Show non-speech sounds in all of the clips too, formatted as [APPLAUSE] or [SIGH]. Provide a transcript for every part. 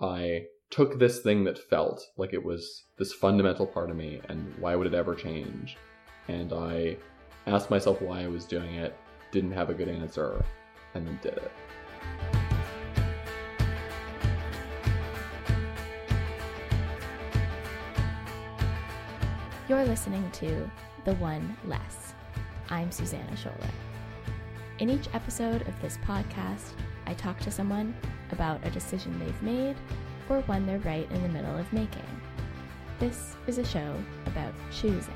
I took this thing that felt like it was this fundamental part of me and why would it ever change? And I asked myself why I was doing it, didn't have a good answer, and then did it. You're listening to The One Less. I'm Susanna Scholler. In each episode of this podcast, I talk to someone about a decision they've made or one they're right in the middle of making. This is a show about choosing.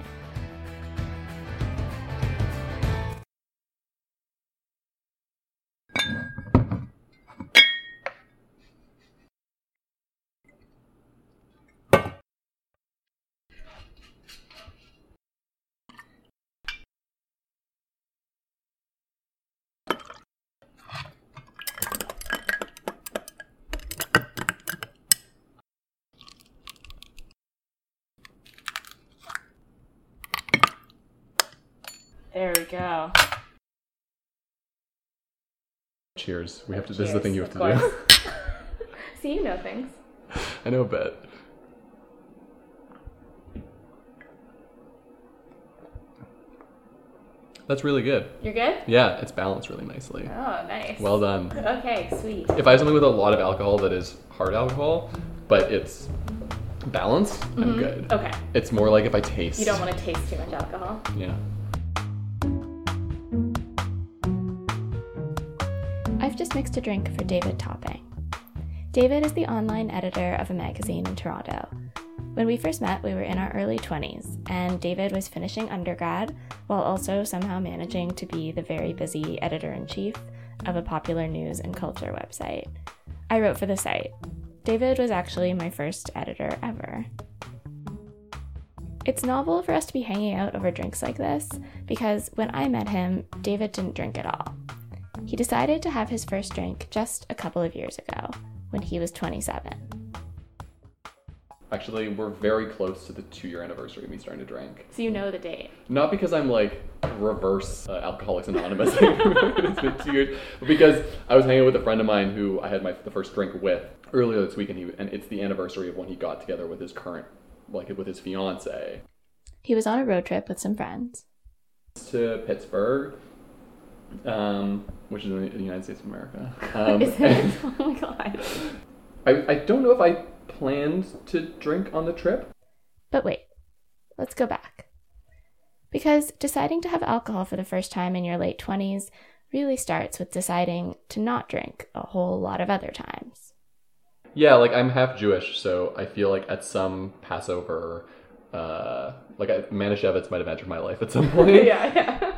Go. Cheers. We have to. This is the thing you have to do. [LAUGHS] See, you know things. I know a bit. That's really good. You're good? Yeah, it's balanced really nicely. Oh, nice. Well done. Okay, sweet. If I have something with a lot of alcohol that is hard alcohol, but it's balanced, I'm mm-hmm. good. Okay. It's more like if I taste. You don't want to taste too much alcohol. Yeah. Mixed a drink for David Topping. David is the online editor of a magazine in Toronto. When we first met, we were in our early 20s, and David was finishing undergrad while also somehow managing to be the very busy editor in chief of a popular news and culture website. I wrote for the site. David was actually my first editor ever. It's novel for us to be hanging out over drinks like this because when I met him, David didn't drink at all. He decided to have his first drink just a couple of years ago when he was 27. Actually, we're very close to the two-year anniversary of me starting to drink. So you know the date. Not because I'm like reverse uh, Alcoholics Anonymous. [LAUGHS] it's been two years, but because I was hanging with a friend of mine who I had my the first drink with earlier this week, and he and it's the anniversary of when he got together with his current, like with his fiance, He was on a road trip with some friends. to Pittsburgh, um, which is in the United States of America. [LAUGHS] Um, Is it? [LAUGHS] oh my god. I, I don't know if I planned to drink on the trip. But wait, let's go back. Because deciding to have alcohol for the first time in your late 20s really starts with deciding to not drink a whole lot of other times. Yeah, like I'm half Jewish, so I feel like at some Passover, uh, like I, Manischewitz might have entered my life at some [LAUGHS] point. yeah, yeah.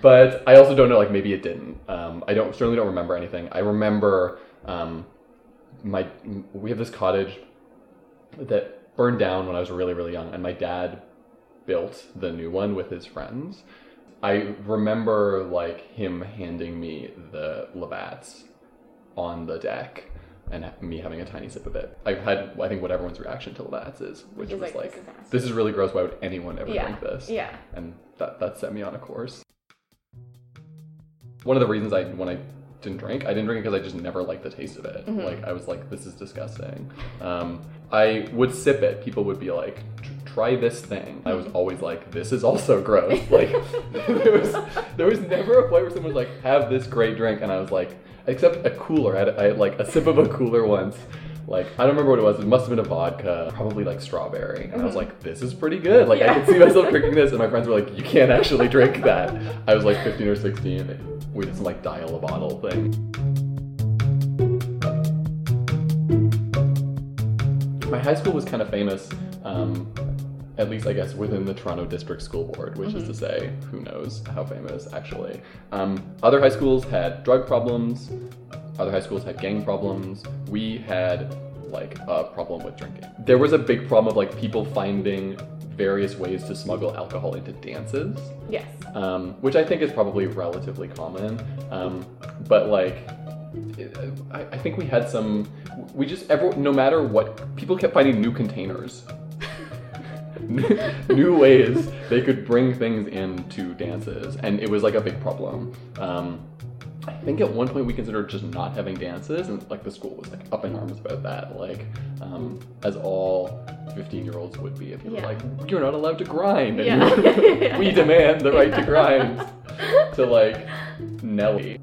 but I also don't know. Like maybe it didn't. Um, I don't certainly don't remember anything. I remember um, my we have this cottage that burned down when I was really really young, and my dad built the new one with his friends. I remember like him handing me the Labatt's on the deck and me having a tiny sip of it. I've had I think what everyone's reaction to Labatt's is, which He's was like, like, "This is this is really gross. Why would anyone ever Yeah, drink this? yeah. and that that set me on a course. One of the reasons I when I didn't drink, I didn't drink it because I just never liked the taste of it. Mm-hmm. Like I was like, this is disgusting. Um, I would sip it. People would be like, try this thing. I was Mm-hmm. always like, this is also gross. [LAUGHS] Like [LAUGHS] there was there was never a point where someone was like, have this great drink, and I was like, except a cooler. I had, I had like a sip of a cooler once. Like I don't remember what it was. It must have been a vodka, probably like strawberry. And I was like, "This is pretty good." Like I Mm-hmm. Could see myself drinking this, and my friends were like, "You can't actually drink that." I was like 15 or 16. And we did some like dial a bottle thing. My high school was kind of famous, um, at least I guess within the Toronto District School Board, which is to say, who knows how famous actually. Um, other high schools had drug problems. Other high schools had gang problems. We had like a problem with drinking. There was a big problem of like people finding various ways to smuggle alcohol into dances Yes. um, which I think is probably relatively common. Um, but like, I, I think we had some. We just ever, no matter what, people kept finding new containers, [LAUGHS] new ways they could bring things into dances, and it was like a big problem. Um, I think at one point we considered just not having dances, and like the school was like up in arms about that, like um, as all 15 year olds would be if you Yeah. were like, you're not allowed to grind. And Yeah. [LAUGHS] [LAUGHS] we demand the right to grind to like Nelly.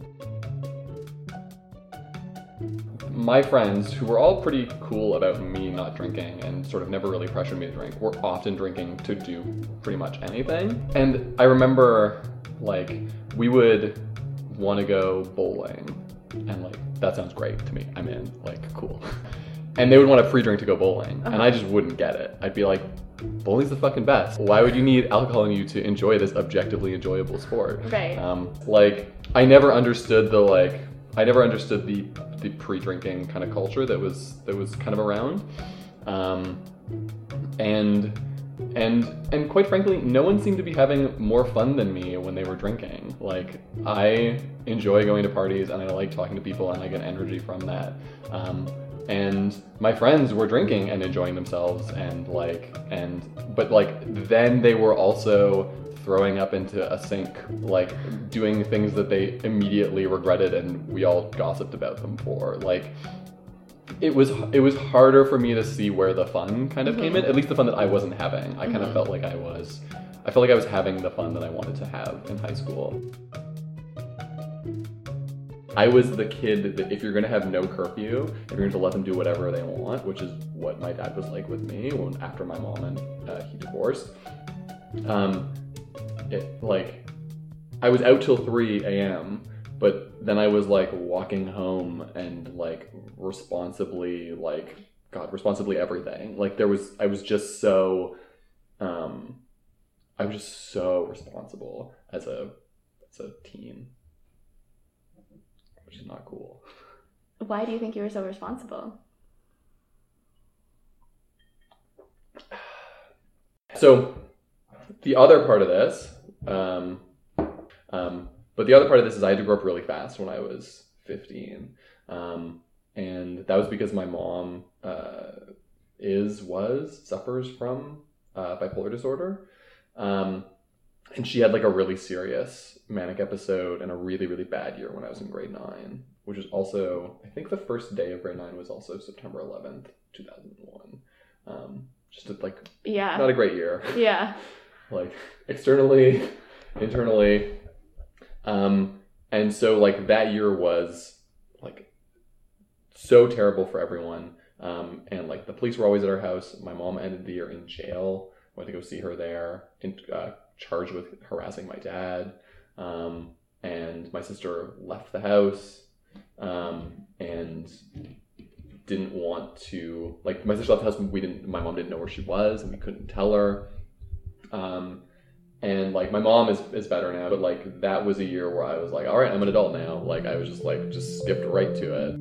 My friends, who were all pretty cool about me not drinking and sort of never really pressured me to drink, were often drinking to do pretty much anything. And I remember, like, we would want to go bowling, and like, that sounds great to me. I'm in, like, cool. [LAUGHS] And they would want a free drink to go bowling, and I just wouldn't get it. I'd be like, bowling's the fucking best. Why would you need alcohol in you to enjoy this objectively enjoyable sport? Right. Um, like I never understood the like I never understood the the pre-drinking kind of culture that was that was kind of around, um, and and and quite frankly, no one seemed to be having more fun than me when they were drinking. Like I enjoy going to parties and I like talking to people and I get energy from that. Um, and my friends were drinking and enjoying themselves and like and but like then they were also throwing up into a sink like doing things that they immediately regretted and we all gossiped about them for. Like it was it was harder for me to see where the fun kind of came in at least the fun that i wasn't having. I kind of felt like i was i felt like i was having the fun that i wanted to have in high school. I was the kid that if you're gonna have no curfew, if you're going to let them do whatever they want, which is what my dad was like with me when after my mom and uh, he divorced. Um, it like I was out till three a.m. But then I was like walking home and like responsibly like God responsibly everything. Like there was I was just so um I was just so responsible as a as a teen which is not cool. Why do you think you were so responsible? So the other part of this, um, um, but the other part of this is I had to grow up really fast when I was 15. Um, and that was because my mom uh, is, was, suffers from uh, bipolar disorder. Um, and she had like a really serious manic episode and a really, really bad year when I was in grade nine, which is also, I think the first day of grade nine was also September 11th, 2001. Um, just a, like Yeah. not a great year yeah. [LAUGHS] like externally internally. Um and so like that year was like so terrible for everyone. Um and like the police were always at our house. My mom ended the year in jail. I went to go see her there and uh, charged with harassing my dad. Um and my sister left the house um and didn't want to like my sister left the house we didn't my mom didn't know where she was and we couldn't tell her um and like my mom is is better now but like that was a year where i was like all right i'm an adult now. Like i was just like just skipped right to it.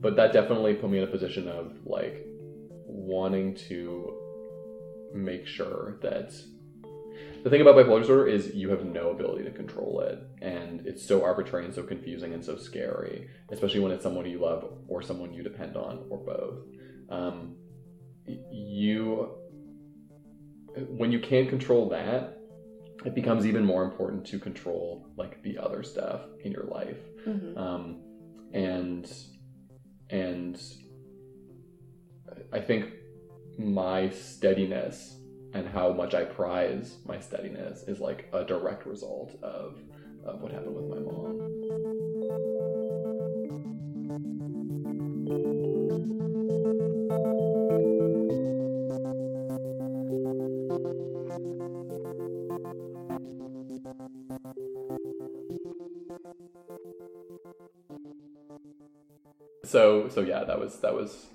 But that definitely put me in a position of like wanting to make sure that the thing about bipolar disorder is you have no ability to control it and it's so arbitrary and so confusing and so scary especially when it's someone you love or someone you depend on or both. Um, you when you can't control that it becomes even more important to control like the other stuff in your life. Hmm um, and and I think my steadiness and how much I prize my steadiness is like a direct result of of what happened with my mom. So so yeah, that was that was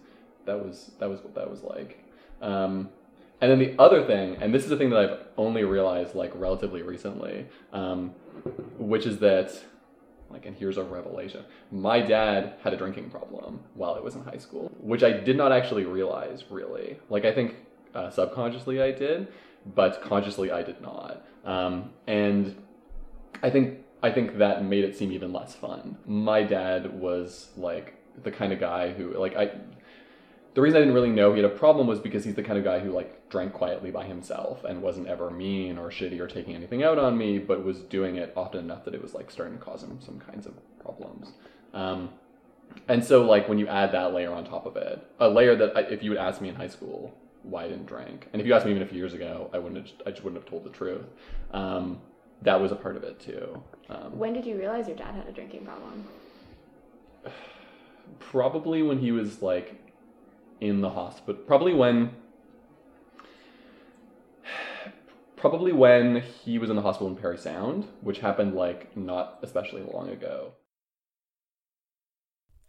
that was that was what that was like. Um, and then the other thing, and this is the thing that I've only realized like relatively recently, um, which is that like, and here's a revelation: my dad had a drinking problem while I was in high school, which I did not actually realize really. Like I think uh, subconsciously I did, but consciously I did not. Um, and I think I think that made it seem even less fun. My dad was like the kind of guy who like I the reason I didn't really know he had a problem was because he's the kind of guy who like drank quietly by himself and wasn't ever mean or shitty or taking anything out on me, but was doing it often enough that it was like starting to cause him some kinds of problems. Um, and so like when you add that layer on top of it, a layer that I, if you would ask me in high school why I didn't drink, and if you asked me even a few years ago, I wouldn't have, I just wouldn't have told the truth. Um, that was a part of it too. Um, When did you realize your dad had a drinking problem? [SIGHS] probably when he was like in the hospital probably when probably when he was in the hospital in Parry Sound which happened like not especially long ago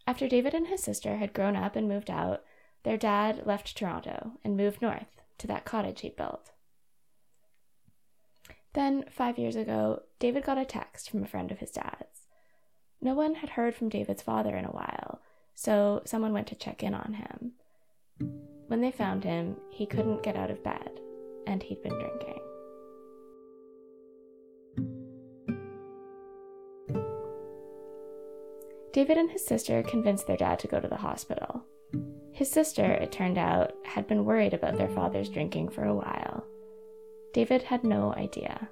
After David and his sister had grown up and moved out, their dad left Toronto and moved north to that cottage he'd built. Then, five years ago, David got a text from a friend of his dad's. No one had heard from David's father in a while, so someone went to check in on him. When they found him, he couldn't get out of bed, and he'd been drinking. David and his sister convinced their dad to go to the hospital. His sister, it turned out, had been worried about their father's drinking for a while. David had no idea.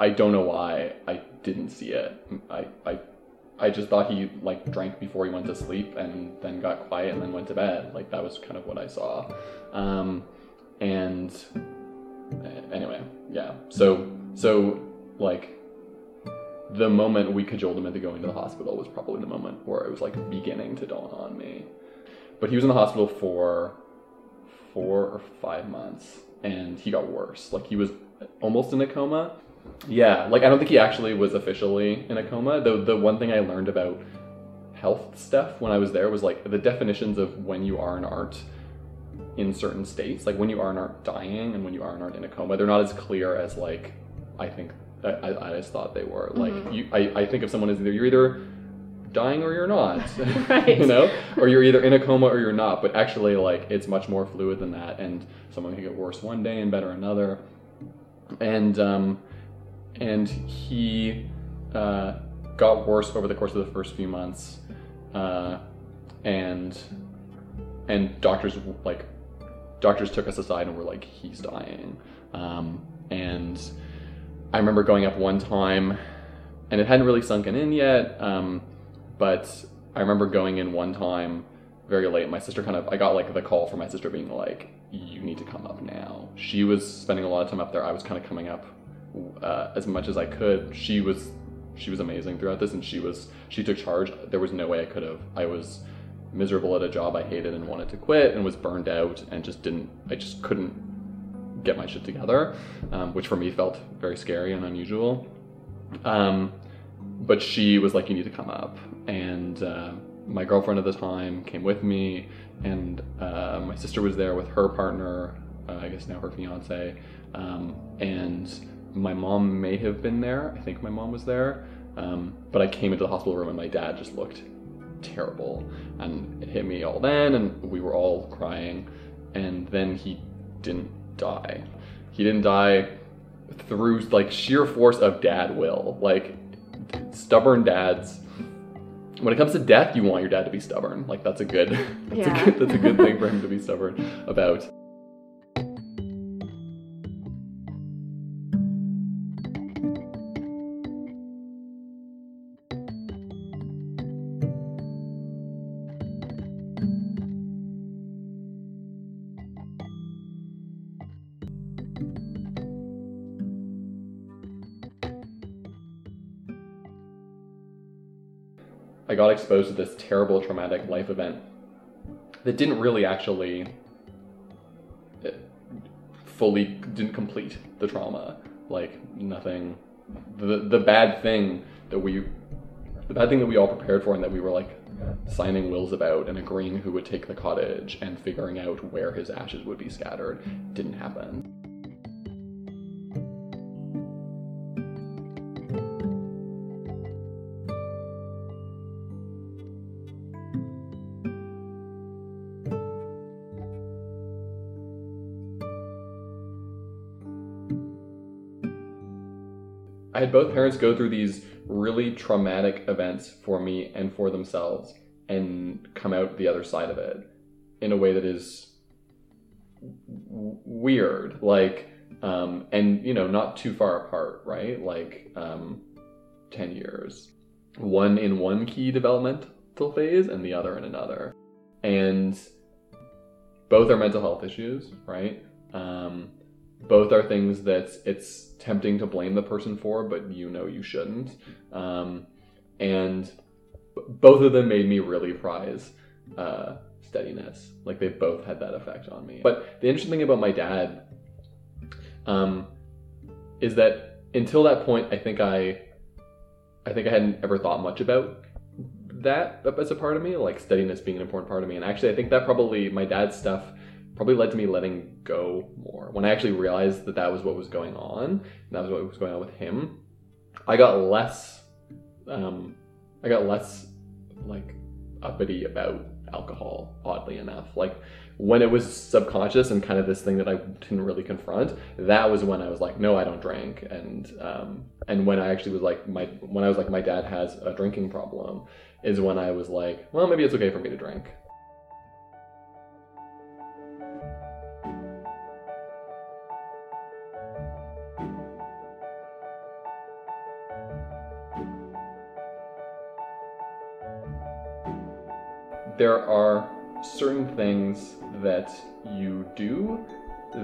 I don't know why I didn't see it I, I I just thought he like drank before he went to sleep and then got quiet and then went to bed like that was kind of what I saw um, and uh, anyway yeah so so like the moment we cajoled him into going to the hospital was probably the moment where it was like beginning to dawn on me. But he was in the hospital for four or five months and he got worse. Like he was almost in a coma. Yeah, like I don't think he actually was officially in a coma. The the one thing I learned about health stuff when I was there was like the definitions of when you are and aren't in certain states. Like when you are and aren't dying and when you are and aren't in a coma, they're not as clear as like I think I, I, just thought they were. Like you, I, I think if someone is either you're either dying or you're not, [LAUGHS] [LAUGHS] Right. you know, or you're either in a coma or you're not. But actually, like it's much more fluid than that, and someone can get worse one day and better another. And um, and he uh, got worse over the course of the first few months, uh, and and doctors like doctors took us aside and were like, he's dying. Um, and I remember going up one time, and it hadn't really sunken in yet. Um, but I remember going in one time very late. My sister kind of, I got like the call from my sister being like, "You need to come up now." She was spending a lot of time up there. I was kind of coming up uh, as much as I could. She was, she was amazing throughout this, and she was, she took charge. There was no way I could have. I was miserable at a job I hated and wanted to quit, and was burned out, and just didn't. I just couldn't get my shit together, um, which for me felt very scary and unusual. Um, but she was like, "You need to come up," and uh, my girlfriend at the time came with me, and uh, my sister was there with her partner, uh, I guess now her fiance, um, and my mom may have been there. I think my mom was there, um, but I came into the hospital room and my dad just looked terrible, and it hit me all then, and we were all crying, and then he didn't die. He didn't die through like sheer force of dad will. Like stubborn dads. When it comes to death, you want your dad to be stubborn. Like that's a good, [LAUGHS] that's, Yeah. a good that's a good [LAUGHS] thing for him to be stubborn about. I got exposed to this terrible traumatic life event that didn't really actually uh, fully didn't complete the trauma. Like nothing, the the bad thing that we, the bad thing that we all prepared for and that we were like signing wills about and agreeing who would take the cottage and figuring out where his ashes would be scattered didn't happen. Had both parents go through these really traumatic events for me and for themselves and come out the other side of it in a way that is w- weird like um, and you know not too far apart right? Like um, 10 years. One in one key developmental phase and the other in another. And both are mental health issues right? Um, both are things that it's tempting to blame the person for, but you know you shouldn't. Um, and both of them made me really prize uh, steadiness. Like they both had that effect on me. But the interesting thing about my dad um, is that until that point, I think I, I think I hadn't ever thought much about that as a part of me, like steadiness being an important part of me. And actually, I think that probably my dad's stuff probably led to me letting go more. When I actually realized that that was what was going on, and that was what was going on with him, I got less, um, I got less like uppity about alcohol. Oddly enough, like when it was subconscious and kind of this thing that I didn't really confront, that was when I was like, no, I don't drink, and um, and when I actually was like my when I was like my dad has a drinking problem, is when I was like, well, maybe it's okay for me to drink. There are certain things that you do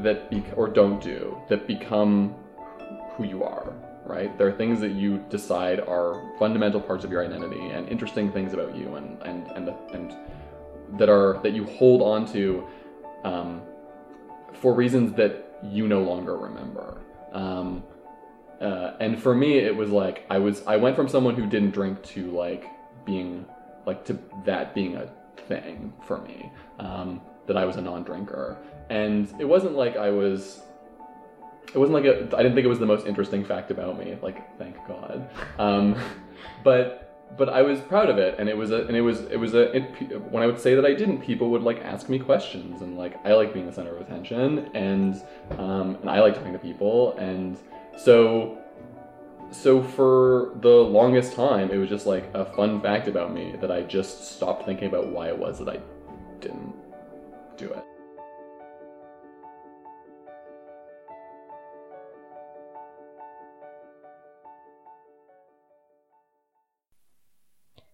that be- or don't do that become who you are right? There are things that you decide are fundamental parts of your identity and interesting things about you and and and, and that are that you hold on to um, for reasons that you no longer remember. Um, uh, and for me it was like i was i went from someone who didn't drink to like being like to that being a thing for me um, that I was a non-drinker, and it wasn't like I was. It wasn't like a, I didn't think it was the most interesting fact about me. Like, thank God. Um, but but I was proud of it, and it was a and it was it was a it, when I would say that I didn't, people would like ask me questions, and like I like being the center of attention, and um, and I like talking to people, and so so for the longest time, it was just like a fun fact about me that I just stopped thinking about why it was that I didn't do it.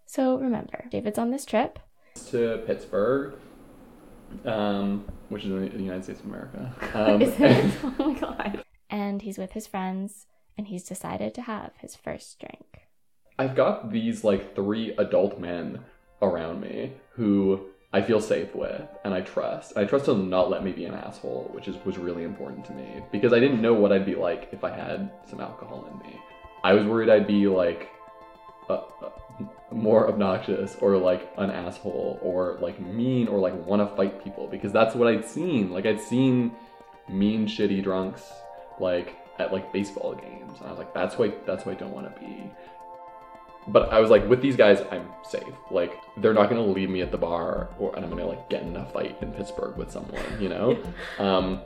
So remember, David's on this trip. To Pittsburgh, um, which is in the United States of America. [LAUGHS] Um, oh my god. [LAUGHS] And he's with his friends, and he's decided to have his first drink. I've got these like three adult men around me who I feel safe with and I trust. I trust them not let me be an asshole, which is was really important to me because I didn't know what I'd be like if I had some alcohol in me. I was worried I'd be like uh, uh, more obnoxious or like an asshole or like mean or like want to fight people because that's what I'd seen. Like I'd seen mean, shitty drunks like at like baseball games, and I was like, that's why that's why I don't want to be but I was like, with these guys, I'm safe. Like, they're not gonna leave me at the bar, or and I'm gonna like get in a fight in Pittsburgh with someone, you know. [LAUGHS] um,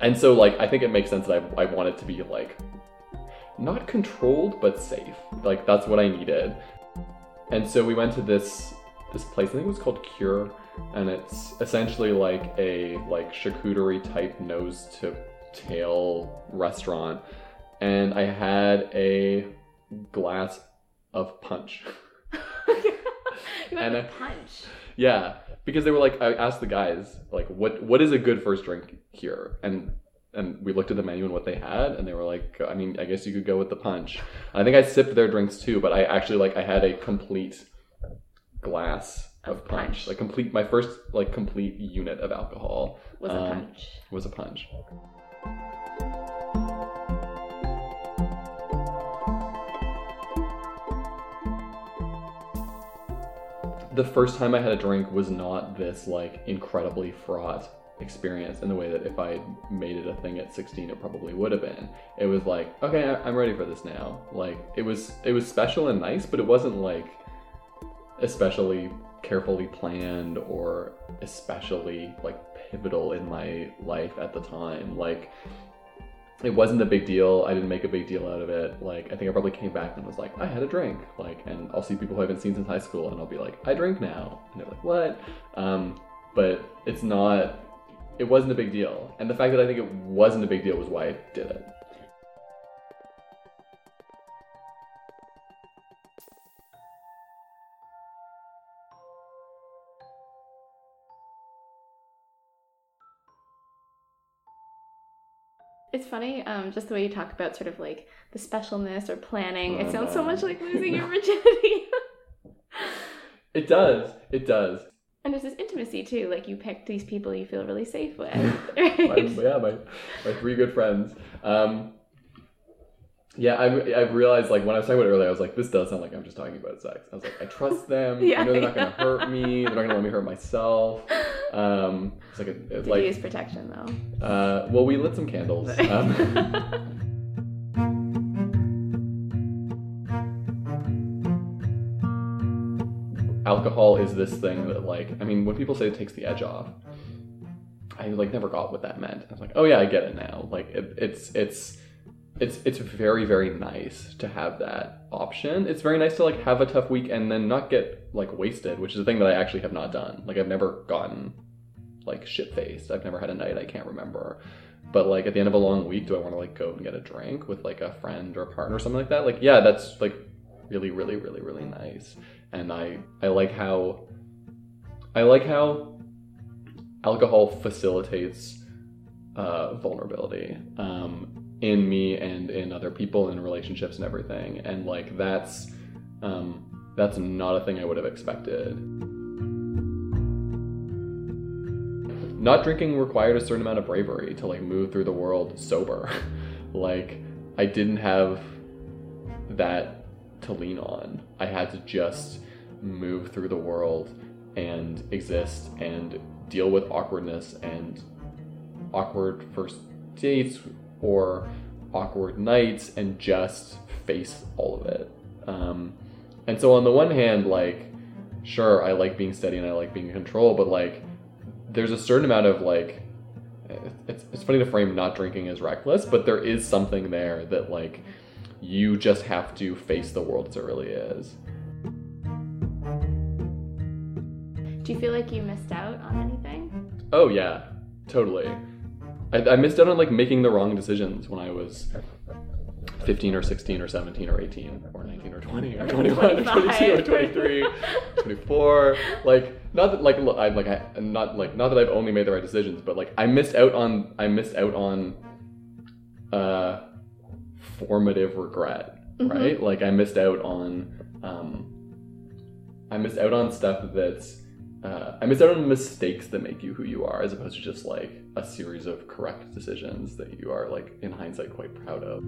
and so like, I think it makes sense that I I wanted to be like not controlled but safe. Like that's what I needed. And so we went to this this place. I think it was called Cure, and it's essentially like a like charcuterie type nose to tail restaurant. And I had a glass of punch. [LAUGHS] you And had a I- punch. Yeah, because they were like, I asked the guys like, what what is a good first drink here, and and we looked at the menu and what they had, and they were like, I mean, I guess you could go with the punch. I think I sipped their drinks too, but I actually like I had a complete glass of, punch, punch. like complete my first like complete unit of alcohol Was a um, punch. was a punch. The first time I had a drink was not this like incredibly fraught experience in the way that if I made it a thing at 16 it probably would have been. It was like, okay, I'm ready for this now. Like it was it was special and nice, but it wasn't like especially carefully planned or especially like pivotal in my life at the time. Like it wasn't a big deal. I didn't make a big deal out of it. Like I think I probably came back and was like, I had a drink. Like, and I'll see people who I haven't seen since high school, and I'll be like, I drink now, and they're like, what? Um, but it's not. It wasn't a big deal, and the fact that I think it wasn't a big deal was why I did it. It's funny, um, just the way you talk about sort of like the specialness or planning. It sounds so much like losing your [LAUGHS] virginity. It does. It does. and there's this intimacy too. Like you pick these people you feel really safe [LAUGHS] with. my, yeah, my, my three good friends. Um, yeah, I've, I've realized, like, when I was talking about it earlier, I was like, this does sound like I'm just talking about sex. I was like, I trust them. [LAUGHS] Yeah, I know they're not going to hurt me. They're not going to let me hurt myself. Um, it's like, a, it's Did like use protection though? uh, well, we lit some candles. Um, [LAUGHS] alcohol is this thing that, like, I mean, when people say it takes the edge off, I like never got what that meant. I was like, oh yeah, I get it now. Like, it, it's it's it's it's very very nice to have that option. It's very nice to like have a tough week and then not get like wasted, which is a thing that I actually have not done. Like, I've never gotten like shit faced. I've never had a night I can't remember. But like at the end of a long week, do I want to like go and get a drink with like a friend or a partner or something like that? Like yeah, that's like really really really really nice. And I I like how I like how alcohol facilitates uh, vulnerability um, in me and in other people in relationships and everything. And like that's um, that's not a thing I would have expected. not drinking required a certain amount of bravery to like move through the world sober. [LAUGHS] like I didn't have that to lean on. I had to just move through the world and exist and deal with awkwardness and awkward first dates or awkward nights and just face all of it. Um, and so on the one hand, like, sure, I like being steady and I like being in control, but like, there's a certain amount of like it's, it's funny to frame not drinking as reckless but there is something there that like you just have to face the world as it really is Do you feel like you missed out on anything? oh yeah totally I, I missed out on like making the wrong decisions when i was 15 or 16 or 17 or 18 or 19 or 20 or 21 or 22 or 23 [LAUGHS] 24 like not that like I like I not like not that I've only made the right decisions but like I missed out on I missed out on uh formative regret Mhm. right? Like I missed out on um I missed out on stuff that's uh, I out on mistakes that make you who you are as opposed to just like a series of correct decisions that you are like in hindsight quite proud of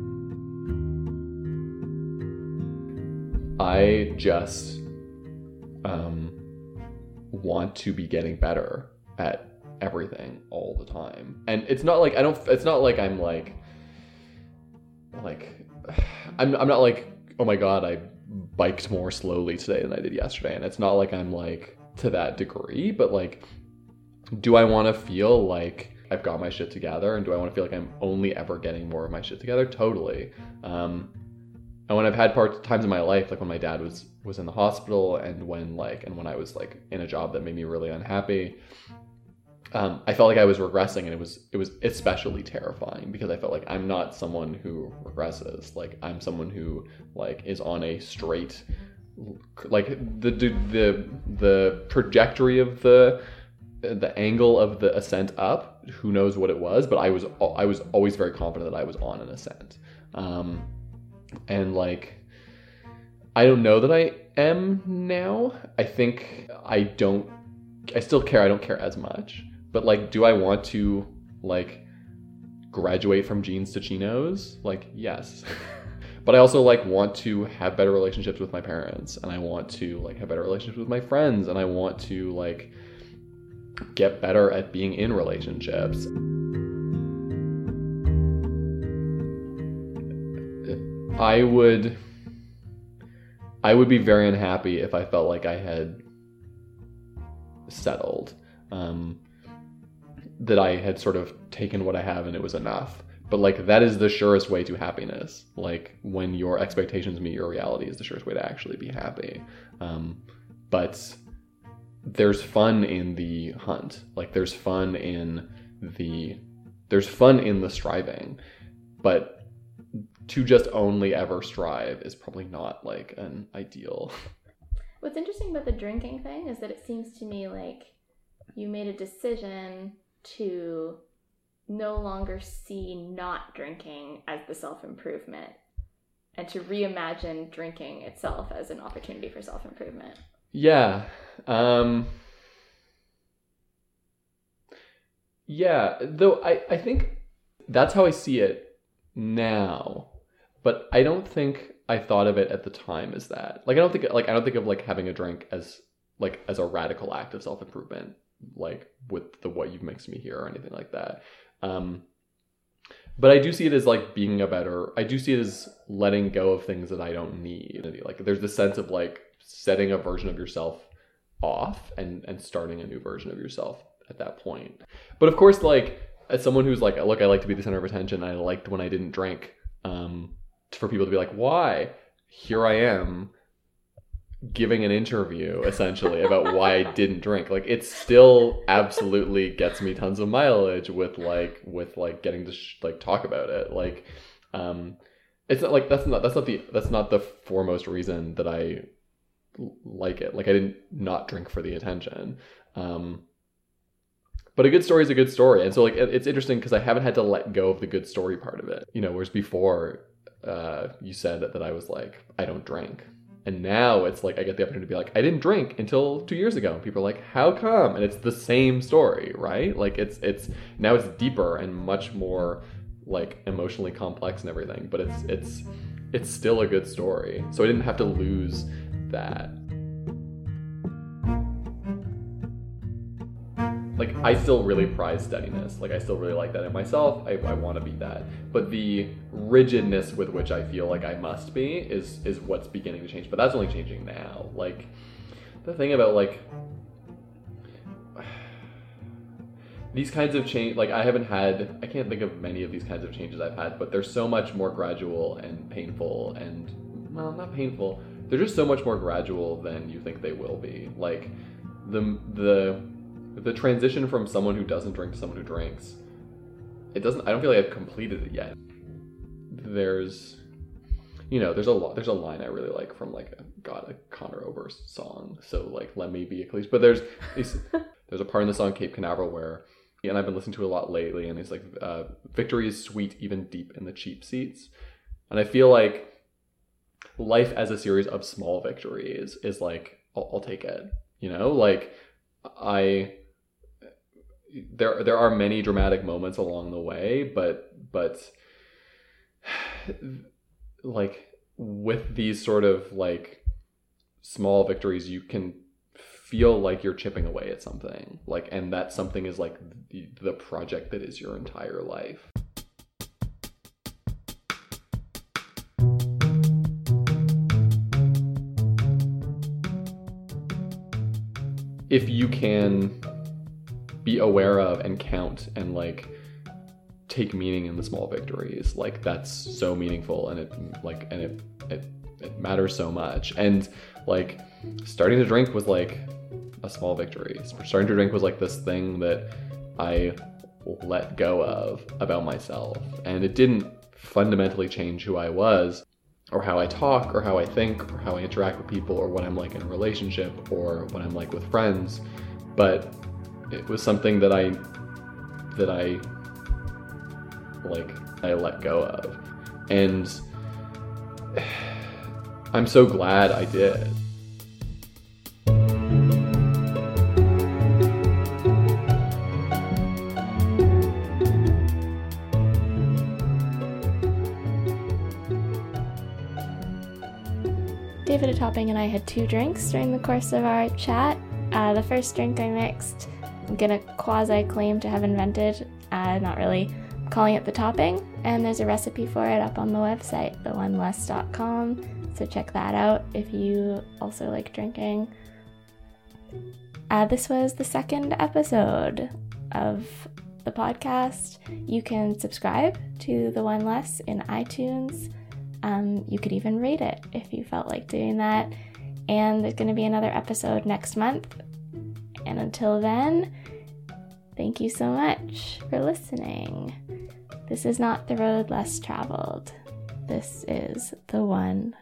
I just um, want to be getting better at everything all the time. And it's not like I don't it's not like I'm like like [SIGHS] I'm I'm not like oh my god, I biked more slowly today than I did yesterday and it's not like I'm like to that degree, but like do I want to feel like I've got my shit together and do I want to feel like I'm only ever getting more of my shit together? Totally. Um and when I've had part times in my life, like when my dad was was in the hospital, and when like and when I was like in a job that made me really unhappy, um, I felt like I was regressing, and it was it was especially terrifying because I felt like I'm not someone who regresses. Like I'm someone who like is on a straight, like the the the, trajectory of the the angle of the ascent up. Who knows what it was, but I was I was always very confident that I was on an ascent. Um, and like I don't know that I am now. I think I don't I still care. I don't care as much. But like do I want to like graduate from jeans to chinos? Like yes. [LAUGHS] but I also like want to have better relationships with my parents and I want to like have better relationships with my friends and I want to like get better at being in relationships. I would I would be very unhappy if I felt like I had settled. Um, that I had sort of taken what I have and it was enough. But like that is the surest way to happiness. Like when your expectations meet your reality is the surest way to actually be happy. Um, but there's fun in the hunt. Like there's fun in the there's fun in the striving, but to just only ever strive is probably not like an ideal. What's interesting about the drinking thing is that it seems to me like you made a decision to no longer see not drinking as the self improvement and to reimagine drinking itself as an opportunity for self improvement. Yeah. Um Yeah, though I, I think that's how I see it now. But I don't think I thought of it at the time as that. Like I don't think like I don't think of like having a drink as like as a radical act of self improvement, like with the what you've mixed me here or anything like that. Um but I do see it as like being a better I do see it as letting go of things that I don't need. Like there's this sense of like setting a version of yourself off and and starting a new version of yourself at that point. But of course, like as someone who's like, look, I like to be the center of attention. I liked when I didn't drink. Um, for people to be like, why? Here I am giving an interview essentially about why I didn't drink. Like it still absolutely gets me tons of mileage with like with like getting to sh- like talk about it. Like um it's not like that's not that's not the that's not the foremost reason that I like it. Like I didn't not drink for the attention. Um but a good story is a good story. And so like it's interesting because I haven't had to let go of the good story part of it. You know, whereas before uh you said that, that I was like I don't drink and now it's like I get the opportunity to be like, I didn't drink until two years ago. And people are like, how come? And it's the same story, right? Like it's it's now it's deeper and much more like emotionally complex and everything. But it's it's it's still a good story. So I didn't have to lose that. Like I still really prize steadiness. Like I still really like that in myself. I, I want to be that. But the rigidness with which I feel like I must be is is what's beginning to change. But that's only changing now. Like the thing about like [SIGHS] these kinds of change like I haven't had I can't think of many of these kinds of changes I've had, but they're so much more gradual and painful and well, not painful. They're just so much more gradual than you think they will be. Like the the the transition from someone who doesn't drink to someone who drinks, it doesn't. I don't feel like I've completed it yet. There's, you know, there's a lot. There's a line I really like from like a God, a Conor Oberst song. So like, let me be a cliche. But there's [LAUGHS] there's a part in the song Cape Canaveral where, and I've been listening to a lot lately, and it's like, uh, victory is sweet even deep in the cheap seats, and I feel like life as a series of small victories is like I'll, I'll take it. You know, like I there there are many dramatic moments along the way, but but [SIGHS] like with these sort of like small victories, you can feel like you're chipping away at something. Like and that something is like the, the project that is your entire life. If you can be aware of and count and like take meaning in the small victories. Like that's so meaningful and it like and it it, it matters so much. And like starting to drink was like a small victory. Starting to drink was like this thing that i let go of about myself. And it didn't fundamentally change who i was or how i talk or how i think or how i interact with people or what i'm like in a relationship or what i'm like with friends. But it was something that I that I like I let go of. And [SIGHS] I'm so glad I did. David Topping and I had two drinks during the course of our chat. Uh, the first drink I mixed gonna quasi claim to have invented, uh, not really, I'm calling it the topping, and there's a recipe for it up on the website, theoneless.com. So check that out if you also like drinking. Uh, this was the second episode of the podcast, you can subscribe to The One Less in iTunes. Um, you could even rate it if you felt like doing that. And there's going to be another episode next month. And until then, thank you so much for listening. This is not the road less traveled. This is the one